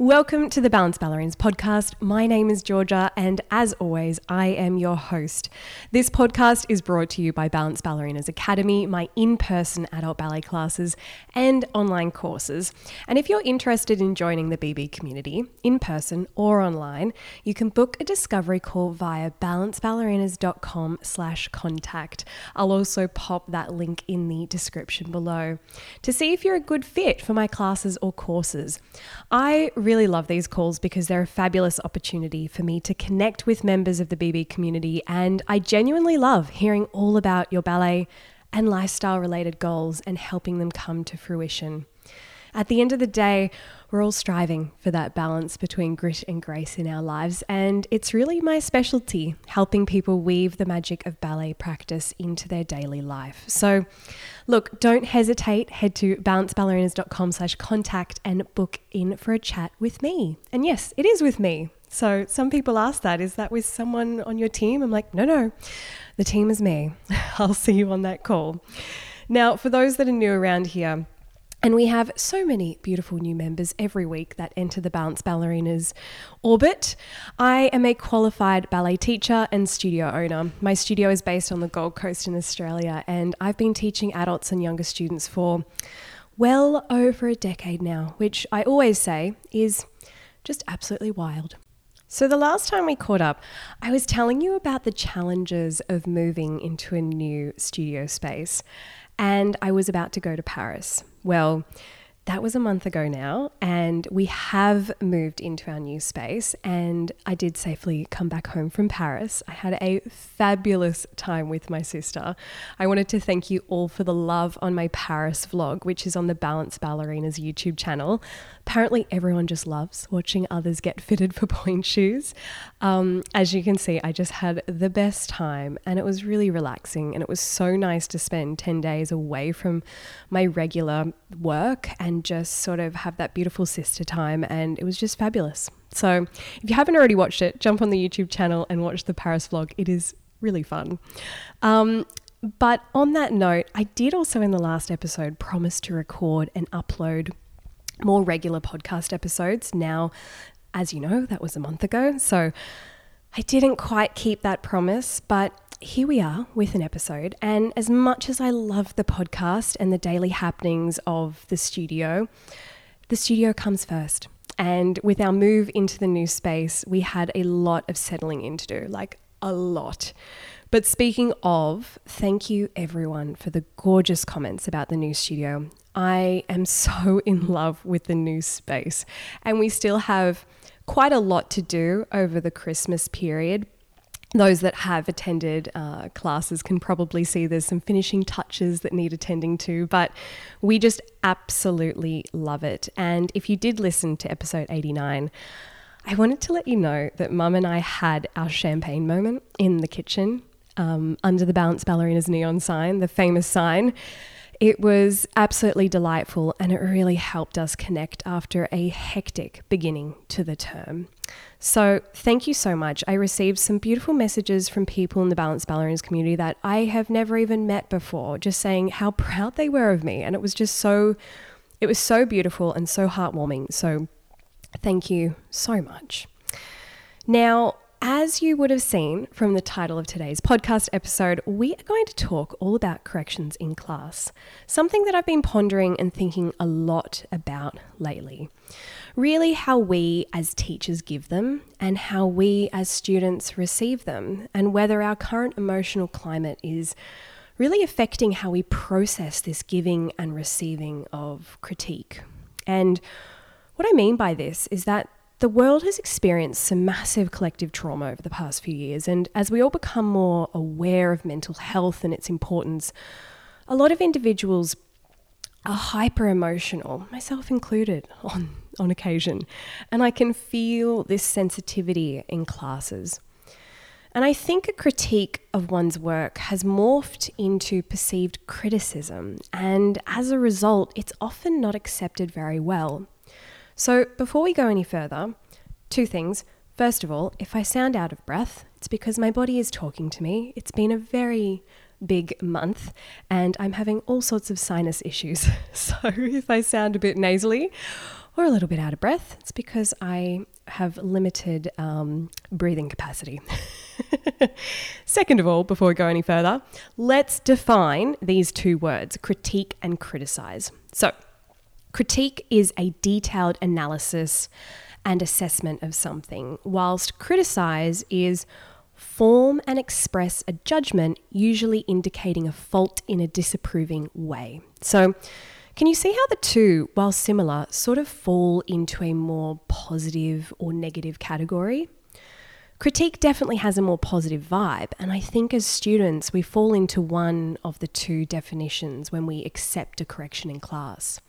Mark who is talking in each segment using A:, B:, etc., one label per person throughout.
A: Welcome to the Balance Ballerinas podcast. My name is Georgia, and as always, I am your host. This podcast is brought to you by Balance Ballerinas Academy, my in person adult ballet classes, and online courses. And if you're interested in joining the BB community, in person or online, you can book a discovery call via balanceballerinas.com slash contact. I'll also pop that link in the description below to see if you're a good fit for my classes or courses. I really love these calls because they're a fabulous opportunity for me to connect with members of the BB community, and I genuinely love hearing all about your ballet and lifestyle related goals and helping them come to fruition. At the end of the day, we're all striving for that balance between grit and grace in our lives, and it's really my specialty helping people weave the magic of ballet practice into their daily life. So, look, don't hesitate. Head to balanceballerinas.com slash contact and book in for a chat with me. And yes, it is with me. So some people ask that, is that with someone on your team? I'm like, no, no, the team is me. I'll see you on that call. Now, for those that are new around here, and we have so many beautiful new members every week that enter the Balance Ballerinas orbit. I am a qualified ballet teacher and studio owner. My studio is based on the Gold Coast in Australia, and I've been teaching adults and younger students for well over a decade now, which I always say is just absolutely wild. So, the last time we caught up, I was telling you about the challenges of moving into a new studio space, and I was about to go to Paris. Well, that was a month ago now, and we have moved into our new space. And I did safely come back home from Paris. I had a fabulous time with my sister. I wanted to thank you all for the love on my Paris vlog, which is on the Balance Ballerinas YouTube channel. Apparently, everyone just loves watching others get fitted for pointe shoes. Um, as you can see, I just had the best time, and it was really relaxing. And it was so nice to spend 10 days away from my regular work and and just sort of have that beautiful sister time. And it was just fabulous. So if you haven't already watched it, jump on the YouTube channel and watch the Paris vlog. It is really fun. Um, but on that note, I did also in the last episode promise to record and upload more regular podcast episodes. Now, as you know, that was a month ago. So I didn't quite keep that promise, but here we are with an episode. And as much as I love the podcast and the daily happenings of the studio, the studio comes first. And with our move into the new space, we had a lot of settling in to do, like a lot. But speaking of, thank you everyone for the gorgeous comments about the new studio. I am so in love with the new space, and we still have quite a lot to do over the Christmas period, those that have attended uh, classes can probably see there's some finishing touches that need attending to, but we just absolutely love it. And if you did listen to episode 89, I wanted to let you know that mum and I had our champagne moment in the kitchen um, under the Balance Ballerinas neon sign, the famous sign. It was absolutely delightful and it really helped us connect after a hectic beginning to the term. So, thank you so much. I received some beautiful messages from people in the Balance Ballerinas community that I have never even met before, just saying how proud they were of me. And it was just so, it was so beautiful and so heartwarming. So, thank you so much. Now, as you would have seen from the title of today's podcast episode, we are going to talk all about corrections in class, something that I've been pondering and thinking a lot about lately. Really, how we as teachers give them and how we as students receive them, and whether our current emotional climate is really affecting how we process this giving and receiving of critique. And what I mean by this is that the world has experienced some massive collective trauma over the past few years, and as we all become more aware of mental health and its importance, a lot of individuals are hyper emotional, myself included, on, on occasion, and I can feel this sensitivity in classes. And I think a critique of one's work has morphed into perceived criticism, and as a result, it's often not accepted very well. So, before we go any further, two things. First of all, if I sound out of breath, it's because my body is talking to me. It's been a very big month and I'm having all sorts of sinus issues. So, if I sound a bit nasally or a little bit out of breath, it's because I have limited um, breathing capacity. Second of all, before we go any further, let's define these two words critique and criticize. So, critique is a detailed analysis and assessment of something, whilst criticize is form and express a judgment, usually indicating a fault in a disapproving way. So, can you see how the two, while similar, sort of fall into a more positive or negative category? Critique definitely has a more positive vibe, and I think as students, we fall into one of the two definitions when we accept a correction in class.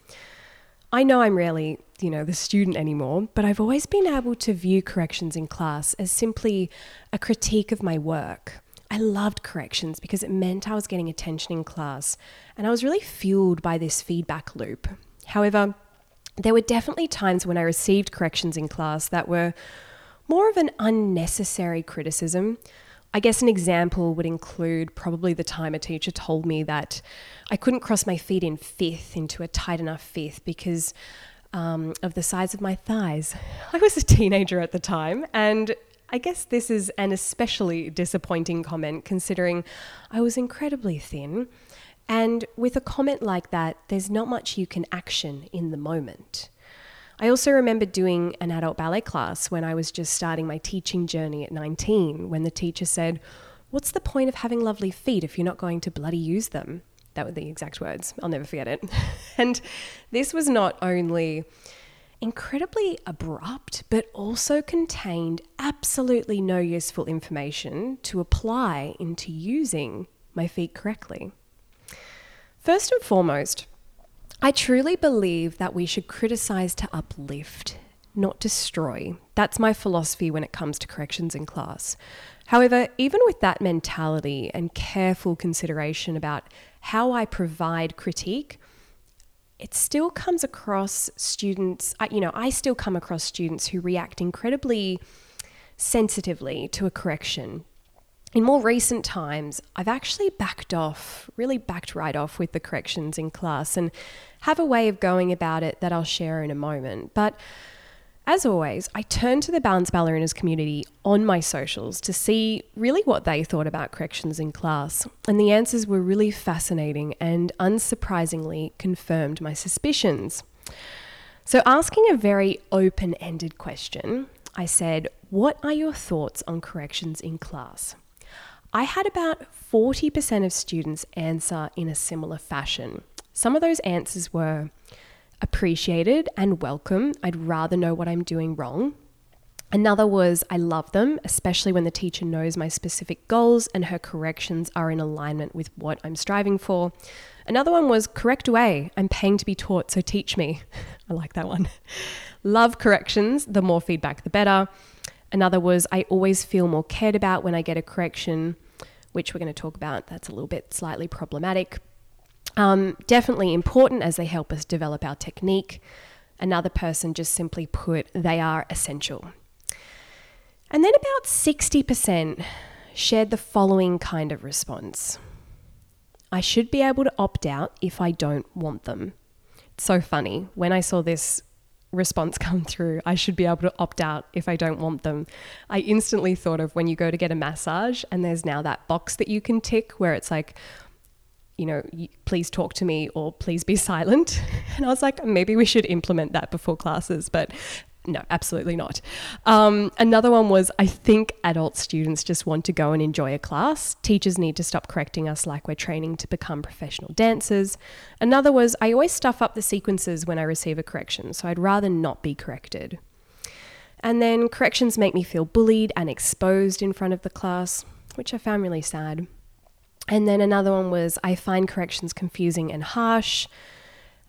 A: I know I'm rarely, you know, the student anymore, but I've always been able to view corrections in class as simply a critique of my work. I loved corrections because it meant I was getting attention in class and I was really fueled by this feedback loop. However, there were definitely times when I received corrections in class that were more of an unnecessary criticism. I guess an example would include probably the time a teacher told me that I couldn't cross my feet in fifth into a tight enough fifth because um, of the size of my thighs. I was a teenager at the time, and I guess this is an especially disappointing comment considering I was incredibly thin. And with a comment like that, there's not much you can action in the moment. I also remember doing an adult ballet class when I was just starting my teaching journey at 19, when the teacher said, What's the point of having lovely feet if you're not going to bloody use them? That were the exact words. I'll never forget it. and this was not only incredibly abrupt, but also contained absolutely no useful information to apply into using my feet correctly. First and foremost, I truly believe that we should criticize to uplift, not destroy. That's my philosophy when it comes to corrections in class. However, even with that mentality and careful consideration about how I provide critique, it still comes across students, you know, I still come across students who react incredibly sensitively to a correction. In more recent times, I've actually backed off, really backed right off with the corrections in class and have a way of going about it that I'll share in a moment. But as always, I turned to the Balance Ballerinas community on my socials to see really what they thought about corrections in class, and the answers were really fascinating and unsurprisingly confirmed my suspicions. So, asking a very open ended question, I said, What are your thoughts on corrections in class? I had about 40% of students answer in a similar fashion. Some of those answers were, appreciated and welcome. I'd rather know what I'm doing wrong. Another was I love them, especially when the teacher knows my specific goals and her corrections are in alignment with what I'm striving for. Another one was correct away. I'm paying to be taught, so teach me. I like that one. love corrections. The more feedback, the better. Another was I always feel more cared about when I get a correction, which we're going to talk about. That's a little bit slightly problematic. Um, definitely important as they help us develop our technique. Another person just simply put, they are essential. And then about 60% shared the following kind of response I should be able to opt out if I don't want them. It's so funny. When I saw this response come through, I should be able to opt out if I don't want them. I instantly thought of when you go to get a massage and there's now that box that you can tick where it's like, you know, please talk to me or please be silent. And I was like, maybe we should implement that before classes, but no, absolutely not. Um, another one was I think adult students just want to go and enjoy a class. Teachers need to stop correcting us like we're training to become professional dancers. Another was I always stuff up the sequences when I receive a correction, so I'd rather not be corrected. And then corrections make me feel bullied and exposed in front of the class, which I found really sad. And then another one was I find corrections confusing and harsh.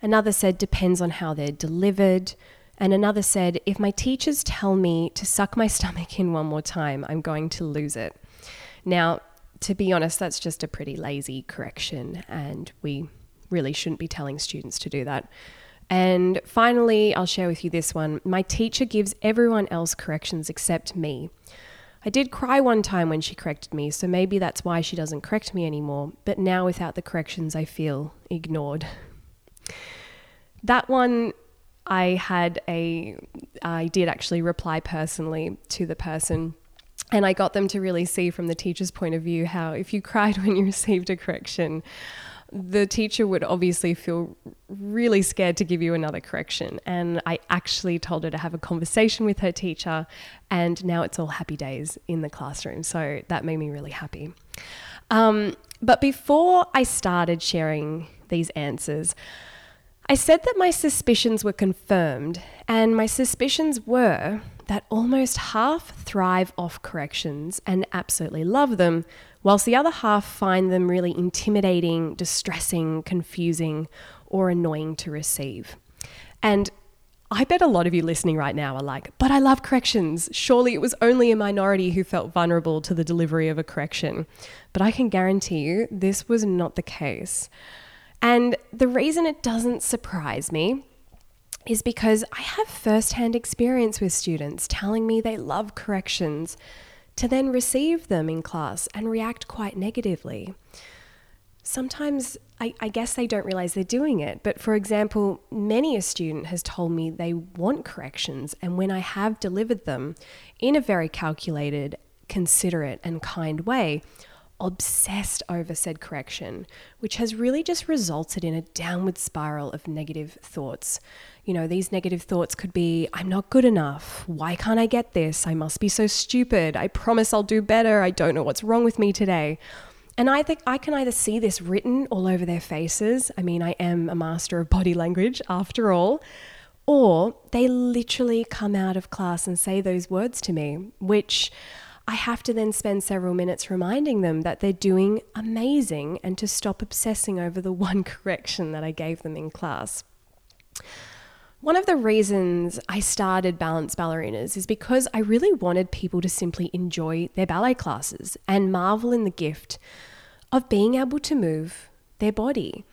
A: Another said depends on how they're delivered. And another said if my teachers tell me to suck my stomach in one more time, I'm going to lose it. Now, to be honest, that's just a pretty lazy correction, and we really shouldn't be telling students to do that. And finally, I'll share with you this one. My teacher gives everyone else corrections except me. I did cry one time when she corrected me, so maybe that's why she doesn't correct me anymore, but now without the corrections, I feel ignored. That one I had a, I did actually reply personally to the person. And I got them to really see from the teacher's point of view how if you cried when you received a correction, the teacher would obviously feel really scared to give you another correction. And I actually told her to have a conversation with her teacher, and now it's all happy days in the classroom. So that made me really happy. Um, but before I started sharing these answers, I said that my suspicions were confirmed, and my suspicions were that almost half thrive off corrections and absolutely love them, whilst the other half find them really intimidating, distressing, confusing, or annoying to receive. And I bet a lot of you listening right now are like, but I love corrections. Surely it was only a minority who felt vulnerable to the delivery of a correction. But I can guarantee you this was not the case. And the reason it doesn't surprise me is because I have firsthand experience with students telling me they love corrections to then receive them in class and react quite negatively sometimes I, I, guess they don't realize they're doing it. But for example, many a student has told me they want corrections, and when I have delivered them in a very calculated, considerate, and kind way, obsessed over said correction, which has really just resulted in a downward spiral of negative thoughts. You know, these negative thoughts could be I'm not good enough. Why can't I get this? I must be so stupid. I promise I'll do better. I don't know what's wrong with me today. And I think I can either see this written all over their faces. I mean, I am a master of body language after all. Or they literally come out of class and say those words to me, which I have to then spend several minutes reminding them that they're doing amazing and to stop obsessing over the one correction that I gave them in class. One of the reasons I started Balance Ballerinas is because I really wanted people to simply enjoy their ballet classes and marvel in the gift of being able to move their body.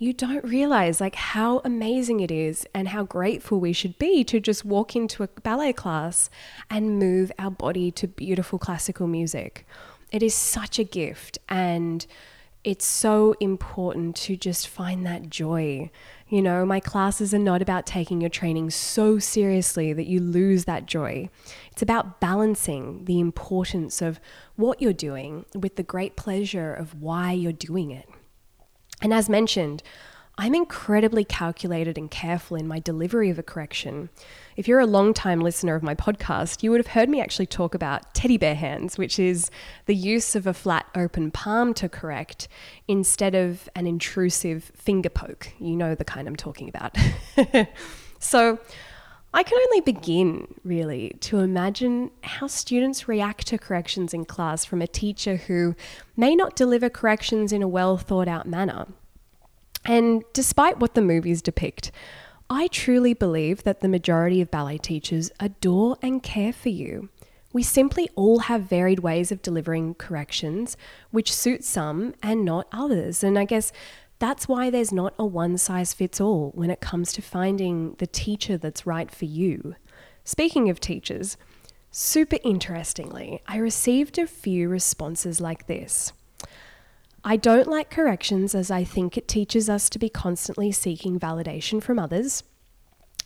A: You don't realize like how amazing it is and how grateful we should be to just walk into a ballet class and move our body to beautiful classical music. It is such a gift and it's so important to just find that joy. You know, my classes are not about taking your training so seriously that you lose that joy. It's about balancing the importance of what you're doing with the great pleasure of why you're doing it. And as mentioned, I'm incredibly calculated and careful in my delivery of a correction. If you're a long time listener of my podcast, you would have heard me actually talk about teddy bear hands, which is the use of a flat open palm to correct instead of an intrusive finger poke. You know the kind I'm talking about. so, I can only begin, really, to imagine how students react to corrections in class from a teacher who may not deliver corrections in a well thought out manner. And despite what the movies depict, I truly believe that the majority of ballet teachers adore and care for you. We simply all have varied ways of delivering corrections, which suit some and not others. And I guess that's why there's not a one size fits all when it comes to finding the teacher that's right for you. Speaking of teachers, super interestingly, I received a few responses like this. I don't like corrections as I think it teaches us to be constantly seeking validation from others.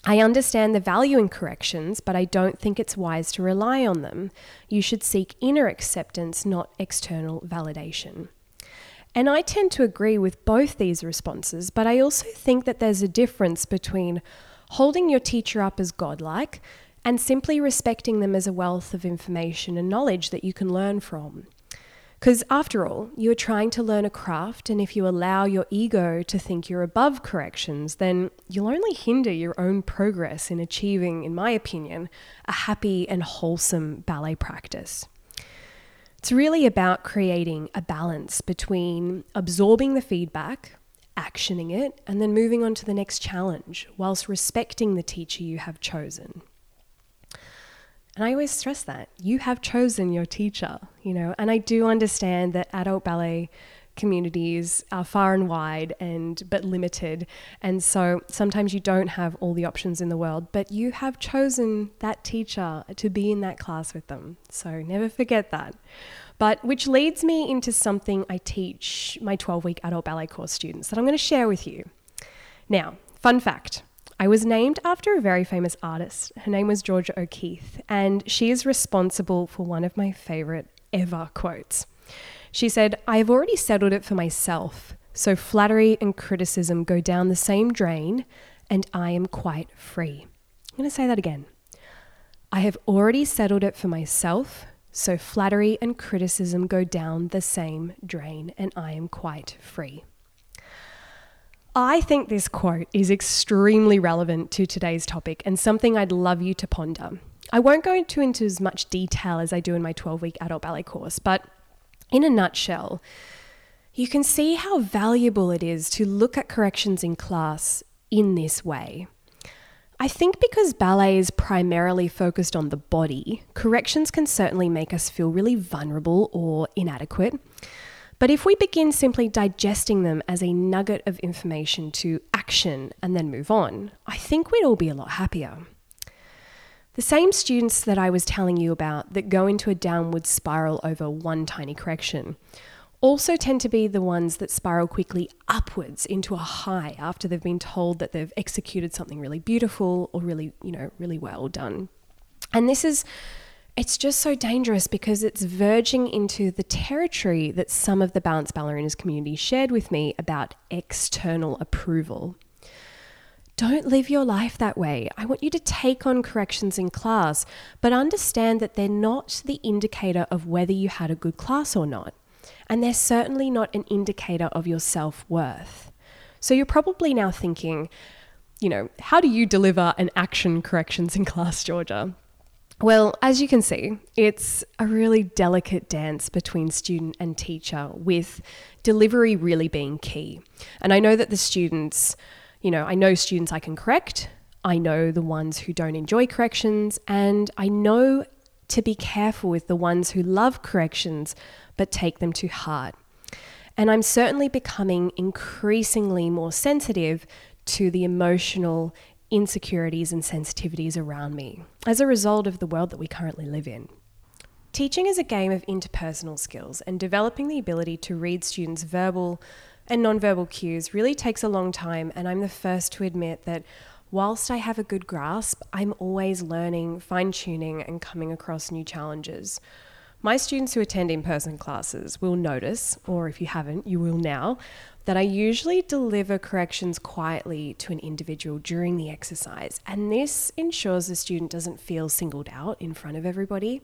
A: I understand the value in corrections, but I don't think it's wise to rely on them. You should seek inner acceptance, not external validation. And I tend to agree with both these responses, but I also think that there's a difference between holding your teacher up as godlike and simply respecting them as a wealth of information and knowledge that you can learn from. Because after all, you are trying to learn a craft, and if you allow your ego to think you're above corrections, then you'll only hinder your own progress in achieving, in my opinion, a happy and wholesome ballet practice. It's really about creating a balance between absorbing the feedback, actioning it, and then moving on to the next challenge whilst respecting the teacher you have chosen. And I always stress that you have chosen your teacher, you know, and I do understand that adult ballet communities are far and wide and but limited and so sometimes you don't have all the options in the world but you have chosen that teacher to be in that class with them so never forget that but which leads me into something I teach my 12 week adult ballet course students that I'm going to share with you now fun fact I was named after a very famous artist. Her name was Georgia O'Keeffe, and she is responsible for one of my favorite ever quotes. She said, I have already settled it for myself, so flattery and criticism go down the same drain, and I am quite free. I'm going to say that again. I have already settled it for myself, so flattery and criticism go down the same drain, and I am quite free. I think this quote is extremely relevant to today's topic and something I'd love you to ponder. I won't go into, into as much detail as I do in my 12 week adult ballet course, but in a nutshell, you can see how valuable it is to look at corrections in class in this way. I think because ballet is primarily focused on the body, corrections can certainly make us feel really vulnerable or inadequate. But if we begin simply digesting them as a nugget of information to action and then move on, I think we'd all be a lot happier. The same students that I was telling you about that go into a downward spiral over one tiny correction also tend to be the ones that spiral quickly upwards into a high after they've been told that they've executed something really beautiful or really, you know, really well done. And this is it's just so dangerous because it's verging into the territory that some of the balanced ballerinas community shared with me about external approval. Don't live your life that way. I want you to take on corrections in class, but understand that they're not the indicator of whether you had a good class or not. And they're certainly not an indicator of your self worth. So you're probably now thinking, you know, how do you deliver an action corrections in class, Georgia? Well, as you can see, it's a really delicate dance between student and teacher, with delivery really being key. And I know that the students, you know, I know students I can correct, I know the ones who don't enjoy corrections, and I know to be careful with the ones who love corrections but take them to heart. And I'm certainly becoming increasingly more sensitive to the emotional insecurities and sensitivities around me as a result of the world that we currently live in. Teaching is a game of interpersonal skills, and developing the ability to read students' verbal and nonverbal cues really takes a long time. And I'm the first to admit that whilst I have a good grasp, I'm always learning, fine tuning, and coming across new challenges. My students who attend in person classes will notice, or if you haven't, you will now, that I usually deliver corrections quietly to an individual during the exercise. And this ensures the student doesn't feel singled out in front of everybody.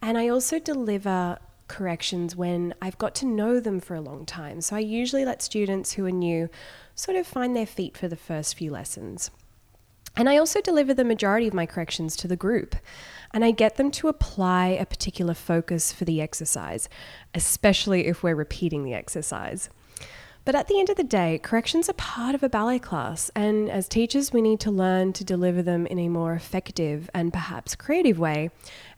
A: And I also deliver corrections when I've got to know them for a long time. So I usually let students who are new sort of find their feet for the first few lessons. And I also deliver the majority of my corrections to the group. And I get them to apply a particular focus for the exercise, especially if we're repeating the exercise. But at the end of the day, corrections are part of a ballet class, and as teachers, we need to learn to deliver them in a more effective and perhaps creative way.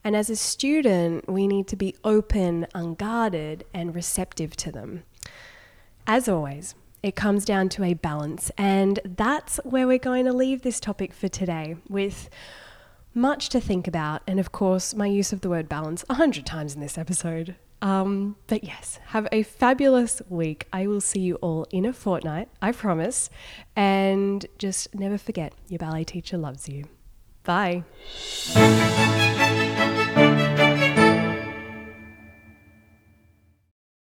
A: And as a student, we need to be open, unguarded, and receptive to them. As always, it comes down to a balance, and that's where we're going to leave this topic for today with much to think about, and of course, my use of the word balance a hundred times in this episode. Um, but yes, have a fabulous week. I will see you all in a fortnight, I promise. And just never forget your ballet teacher loves you. Bye.